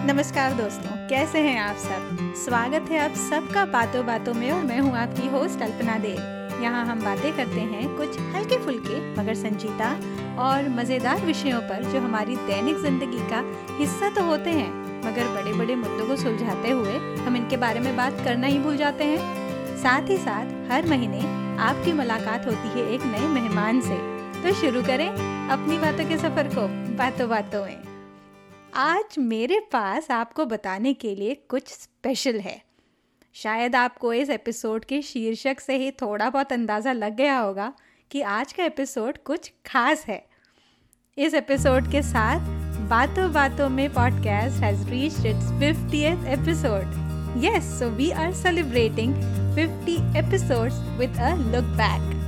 नमस्कार दोस्तों, कैसे हैं आप सब? स्वागत है आप सबका बातों बातों में और मैं हूँ आपकी होस्ट अल्पना देव। यहाँ हम बातें करते हैं कुछ हल्के फुल्के, मगर संजीदा और मज़ेदार विषयों पर जो हमारी दैनिक ज़िंदगी का हिस्सा तो होते हैं, मगर बड़े बड़े मुद्दों को सुलझाते हुए हम इनके बारे में बात करना ही भूल जाते हैं। साथ ही साथ, हर महीने आपकी मुलाकात होती है एक नए मेहमान से। तो शुरू करें अपनी बातों के सफ़र को, बातों बातों में। आज मेरे पास आपको बताने के लिए कुछ स्पेशल है। शायद आपको इस एपिसोड के शीर्षक से ही थोड़ा बहुत अंदाज़ा लग गया होगा कि आज का एपिसोड कुछ खास है। इस एपिसोड के साथ बातों बातों में podcast has reached its 50th episode yes so we are celebrating 50 episodes with a look back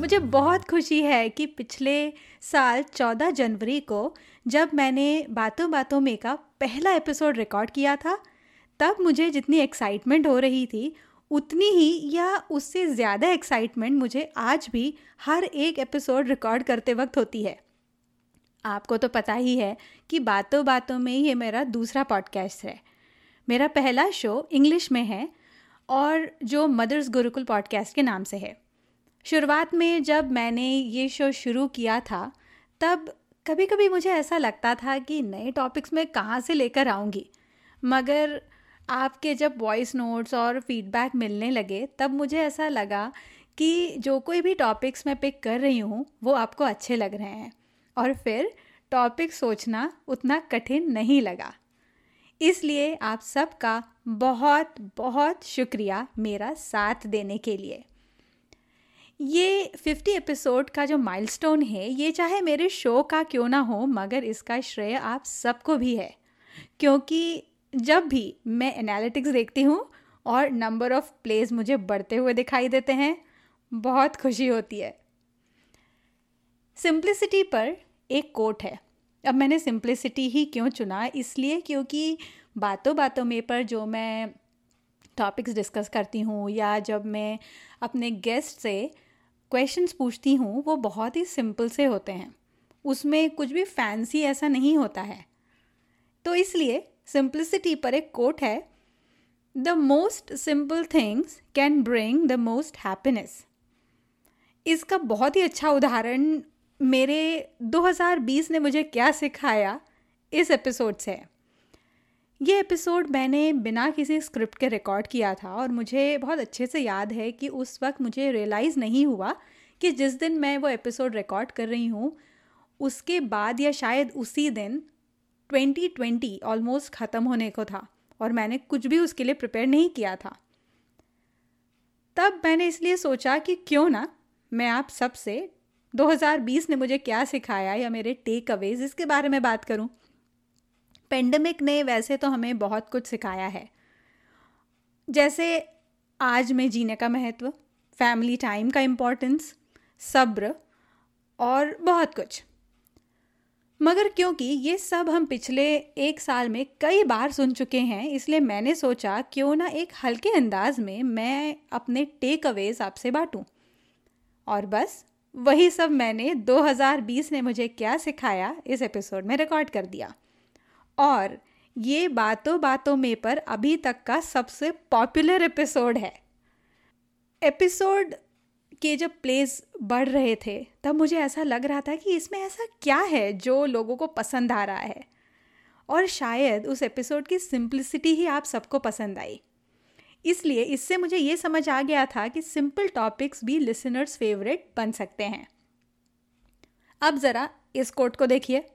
मुझे बहुत खुशी है कि पिछले साल 14 जनवरी को जब मैंने बातों बातों में का पहला एपिसोड रिकॉर्ड किया था, तब मुझे जितनी एक्साइटमेंट हो रही थी, उतनी ही या उससे ज़्यादा एक्साइटमेंट मुझे आज भी हर एक एपिसोड रिकॉर्ड करते वक्त होती है। आपको तो पता ही है कि बातों बातों में ये मेरा दूसरा पॉडकास्ट है। मेरा पहला शो इंग्लिश में है और जो मदर्स गुरुकुल पॉडकास्ट के नाम से है। शुरुआत में जब मैंने ये शो शुरू किया था, तब कभी कभी मुझे ऐसा लगता था कि नए टॉपिक्स मैं कहाँ से लेकर आऊँगी। मगर आपके जब वॉइस नोट्स और फीडबैक मिलने लगे, तब मुझे ऐसा लगा कि जो कोई भी टॉपिक्स मैं पिक कर रही हूँ, वो आपको अच्छे लग रहे हैं। और फिर टॉपिक सोचना उतना कठिन नहीं लगा। इसलिए आप सबका बहुत बहुत शुक्रिया मेरा साथ देने के लिए। ये 50 एपिसोड का जो माइलस्टोन है, ये चाहे मेरे शो का क्यों ना हो, मगर इसका श्रेय आप सबको भी है। क्योंकि जब भी मैं एनालिटिक्स देखती हूँ और नंबर ऑफ़ प्लेज मुझे बढ़ते हुए दिखाई देते हैं, बहुत खुशी होती है। सिंप्लिसिटी पर एक कोट है। अब मैंने सिंप्लिसिटी ही क्यों चुना? इसलिए क्योंकि बातों बातों में पर जो मैं टॉपिक्स डिस्कस करती हूँ या जब मैं अपने गेस्ट से क्वेश्चंस पूछती हूँ, वो बहुत ही सिंपल से होते हैं। उसमें कुछ भी फैंसी ऐसा नहीं होता है। तो इसलिए सिंप्लिसिटी पर एक कोट है the most simple things can bring the most happiness इसका बहुत ही अच्छा उदाहरण मेरे 2020 ने मुझे क्या सिखाया इस एपिसोड से। है ये एपिसोड मैंने बिना किसी स्क्रिप्ट के रिकॉर्ड किया था और मुझे बहुत अच्छे से याद है कि उस वक्त मुझे रियलाइज़ नहीं हुआ कि जिस दिन मैं वो एपिसोड रिकॉर्ड कर रही हूँ, उसके बाद या शायद उसी दिन 2020 ऑलमोस्ट ख़त्म होने को था और मैंने कुछ भी उसके लिए प्रिपेयर नहीं किया था। तब मैंने इसलिए सोचा कि क्यों ना मैं आप सबसे 2020 ने मुझे क्या सिखाया या मेरे टेक अवेज इसके बारे में बात करूँ। पेंडेमिक ने वैसे तो हमें बहुत कुछ सिखाया है। जैसे आज में जीने का महत्व फैमिली टाइम का इम्पोर्टेंस सब्र और बहुत कुछ। मगर क्योंकि ये सब हम पिछले एक साल में कई बार सुन चुके हैं, इसलिए मैंने सोचा क्यों ना एक हल्के अंदाज में मैं अपने टेक अवेज आपसे बांटूं। और बस, वही सब मैंने 2020 ने मुझे क्या सिखाया, इस एपिसोड में रिकॉर्ड कर दिया। और ये बातों बातों में पर अभी तक का सबसे पॉपुलर एपिसोड है। एपिसोड के जब प्लेस बढ़ रहे थे, तब मुझे ऐसा लग रहा था कि इसमें ऐसा क्या है जो लोगों को पसंद आ रहा है। और शायद उस एपिसोड की सिंप्लिसिटी ही आप सबको पसंद आई। इसलिए इससे मुझे ये समझ आ गया था कि सिंपल टॉपिक्स भी लिसनर्स फेवरेट बन सकते हैं। अब ज़रा इस कोट को देखिए।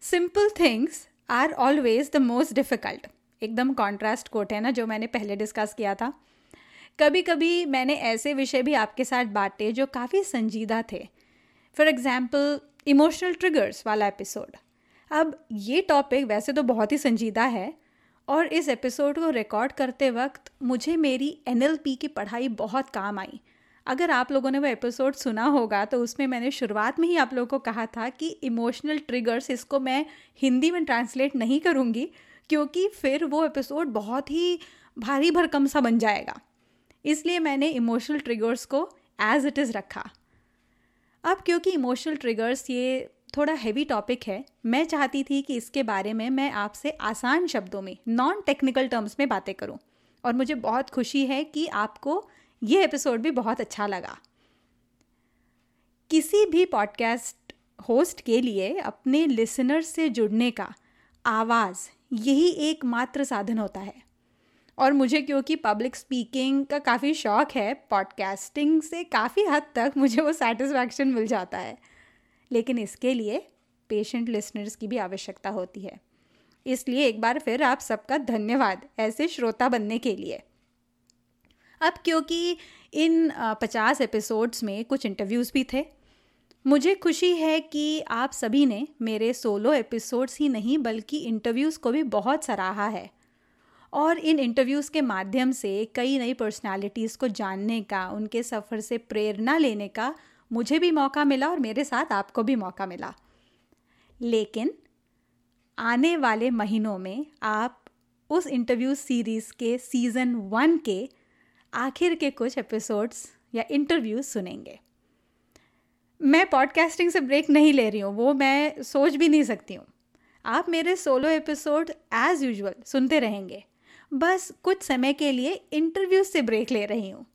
Simple things are always the most difficult. एकदम कॉन्ट्रास्ट कोट है ना, जो मैंने पहले डिस्कस किया था। कभी कभी मैंने ऐसे विषय भी आपके साथ बांटे जो काफ़ी संजीदा थे। फॉर एग्ज़ाम्पल इमोशनल ट्रिगर्स वाला एपिसोड अब ये टॉपिक वैसे तो बहुत ही संजीदा है और इस एपिसोड को रिकॉर्ड करते वक्त मुझे मेरी NLP की पढ़ाई बहुत काम आई। अगर आप लोगों ने वो एपिसोड सुना होगा तो उसमें मैंने शुरुआत में ही आप लोगों को कहा था कि इमोशनल ट्रिगर्स इसको मैं हिंदी में ट्रांसलेट नहीं करूँगी, क्योंकि फिर वो एपिसोड बहुत ही भारी भरकम सा बन जाएगा। इसलिए मैंने इमोशनल ट्रिगर्स को एज इट इज़ रखा। अब क्योंकि इमोशनल ट्रिगर्स ये थोड़ा हैवी टॉपिक है, मैं चाहती थी कि इसके बारे में मैं आपसे आसान शब्दों में नॉन टेक्निकल टर्म्स में बातें करूँ। और मुझे बहुत खुशी है कि आपको ये एपिसोड भी बहुत अच्छा लगा। किसी भी पॉडकास्ट होस्ट के लिए अपने लिसनर से जुड़ने का आवाज़ यही एकमात्र साधन होता है। और मुझे क्योंकि पब्लिक स्पीकिंग का काफ़ी शौक है पॉडकास्टिंग से काफ़ी हद तक मुझे वो सेटिस्फैक्शन मिल जाता है। लेकिन इसके लिए पेशेंट लिसनर्स की भी आवश्यकता होती है। इसलिए एक बार फिर आप सबका धन्यवाद ऐसे श्रोता बनने के लिए। अब क्योंकि इन पचास एपिसोड्स में कुछ इंटरव्यूज़ भी थे, मुझे खुशी है कि आप सभी ने मेरे सोलो एपिसोड्स ही नहीं, बल्कि इंटरव्यूज़ को भी बहुत सराहा है। और इन इंटरव्यूज़ के माध्यम से कई नई पर्सनालिटीज़ को जानने का, उनके सफ़र से प्रेरणा लेने का मुझे भी मौका मिला और मेरे साथ आपको भी मौका मिला। लेकिन आने वाले महीनों में आप उस इंटरव्यू सीरीज़ के सीज़न वन के आखिर के कुछ एपिसोड्स या इंटरव्यूज़ सुनेंगे। मैं पॉडकास्टिंग से ब्रेक नहीं ले रही हूँ, वो मैं सोच भी नहीं सकती हूँ। आप मेरे सोलो एपिसोड एज़ यूजल सुनते रहेंगे। बस कुछ समय के लिए इंटरव्यूज़ से ब्रेक ले रही हूँ।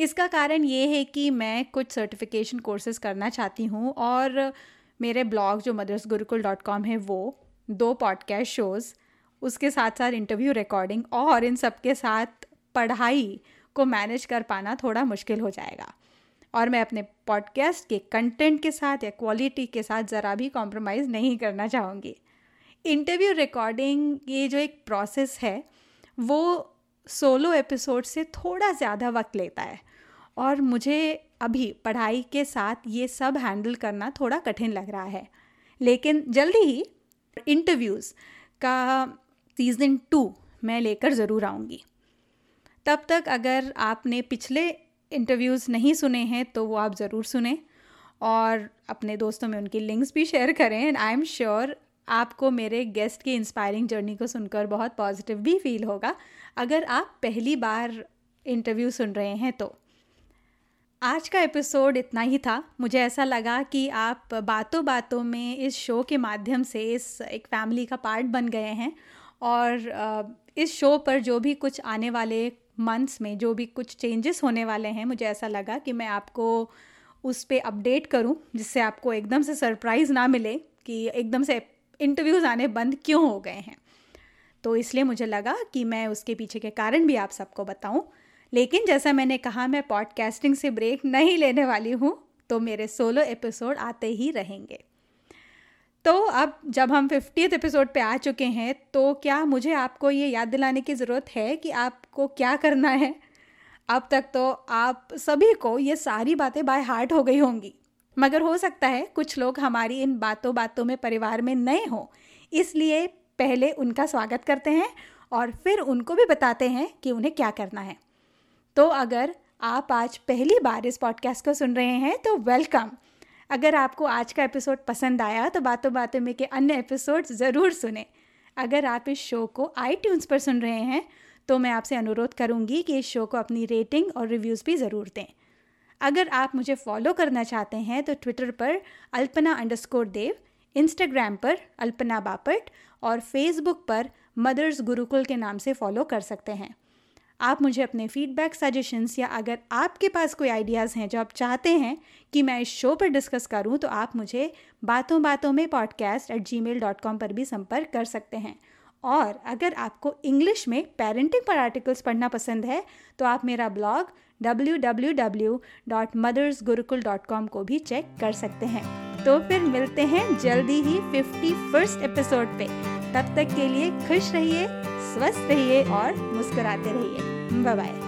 इसका कारण ये है कि मैं कुछ सर्टिफिकेशन कोर्सेज करना चाहती हूँ और मेरे ब्लॉग जो मदर्स गुरुकुल डॉट कॉम है वो दो पॉडकास्ट शोज़ उसके साथ साथ इंटरव्यू रिकॉर्डिंग और इन सब के साथ पढ़ाई को मैनेज कर पाना थोड़ा मुश्किल हो जाएगा। और मैं अपने पॉडकास्ट के कंटेंट के साथ या क्वालिटी के साथ ज़रा भी कॉम्प्रोमाइज़ नहीं करना चाहूँगी। इंटरव्यू रिकॉर्डिंग ये जो एक प्रोसेस है, वो सोलो एपिसोड से थोड़ा ज़्यादा वक्त लेता है। और मुझे अभी पढ़ाई के साथ ये सब हैंडल करना थोड़ा कठिन लग रहा है। लेकिन जल्दी ही इंटरव्यूज़ का सीज़न टू मैं लेकर ज़रूर आऊँगी। तब तक अगर आपने पिछले इंटरव्यूज़ नहीं सुने हैं तो वो आप ज़रूर सुने और अपने दोस्तों में उनकी लिंक्स भी शेयर करें एंड आई एम श्योर आपको मेरे गेस्ट की इंस्पायरिंग जर्नी को सुनकर बहुत पॉजिटिव भी फील होगा। अगर आप पहली बार इंटरव्यू सुन रहे हैं तो। आज का एपिसोड इतना ही था। मुझे ऐसा लगा कि आप बातों बातों में इस शो के माध्यम से इस एक फैमिली का पार्ट बन गए हैं और इस शो पर जो भी कुछ आने वाले मंथ्स में जो भी कुछ चेंजेस होने वाले हैं, मुझे ऐसा लगा कि मैं आपको उस पर अपडेट करूँ, जिससे आपको एकदम से सरप्राइज़ ना मिले कि एकदम से इंटरव्यूज़ आने बंद क्यों हो गए हैं। तो इसलिए मुझे लगा कि मैं उसके पीछे के कारण भी आप सबको बताऊँ। लेकिन जैसा मैंने कहा, मैं पॉडकास्टिंग से ब्रेक नहीं लेने वाली हूँ तो मेरे सोलो एपिसोड आते ही रहेंगे। तो अब जब हम फिफ्टीथ एपिसोड पे आ चुके हैं तो क्या मुझे आपको ये याद दिलाने की ज़रूरत है कि आपको क्या करना है? अब तक तो आप सभी को ये सारी बातें बाय हार्ट हो गई होंगी। मगर हो सकता है कुछ लोग हमारी इन बातों बातों में परिवार में नए हों। इसलिए पहले उनका स्वागत करते हैं और फिर उनको भी बताते हैं कि उन्हें क्या करना है। तो अगर आप आज पहली बार इस पॉडकास्ट को सुन रहे हैं तो वेलकम अगर आपको आज का एपिसोड पसंद आया तो बातों बातों में के अन्य एपिसोड ज़रूर सुने। अगर आप इस शो को आई पर सुन रहे हैं तो मैं आपसे अनुरोध करूँगी कि इस शो को अपनी रेटिंग और रिव्यूज़ भी ज़रूर दें। अगर आप मुझे फॉलो करना चाहते हैं तो ट्विटर पर अल्पना अंडरस्कोर देव इंस्टाग्राम पर अल्पना बापट और फेसबुक पर मदर्स गुरुकुल के नाम से फॉलो कर सकते हैं। आप मुझे अपने फीडबैक सजेशंस या अगर आपके पास कोई आइडियाज़ हैं जो आप चाहते हैं कि मैं इस शो पर डिस्कस करूँ तो आप मुझे बातों बातों में podcast at Gmail dot com पर भी संपर्क कर सकते हैं। और अगर आपको इंग्लिश में पेरेंटिंग पर आर्टिकल्स पढ़ना पसंद है तो आप मेरा ब्लॉग www.mothersgurukul.com को भी चेक कर सकते हैं। तो फिर मिलते हैं जल्दी ही फिफ्टी फ़र्स्ट एपिसोड पे। तब तक के लिए खुश रहिए, स्वस्थ रहिए और मुस्कुराते रहिए। Bye bye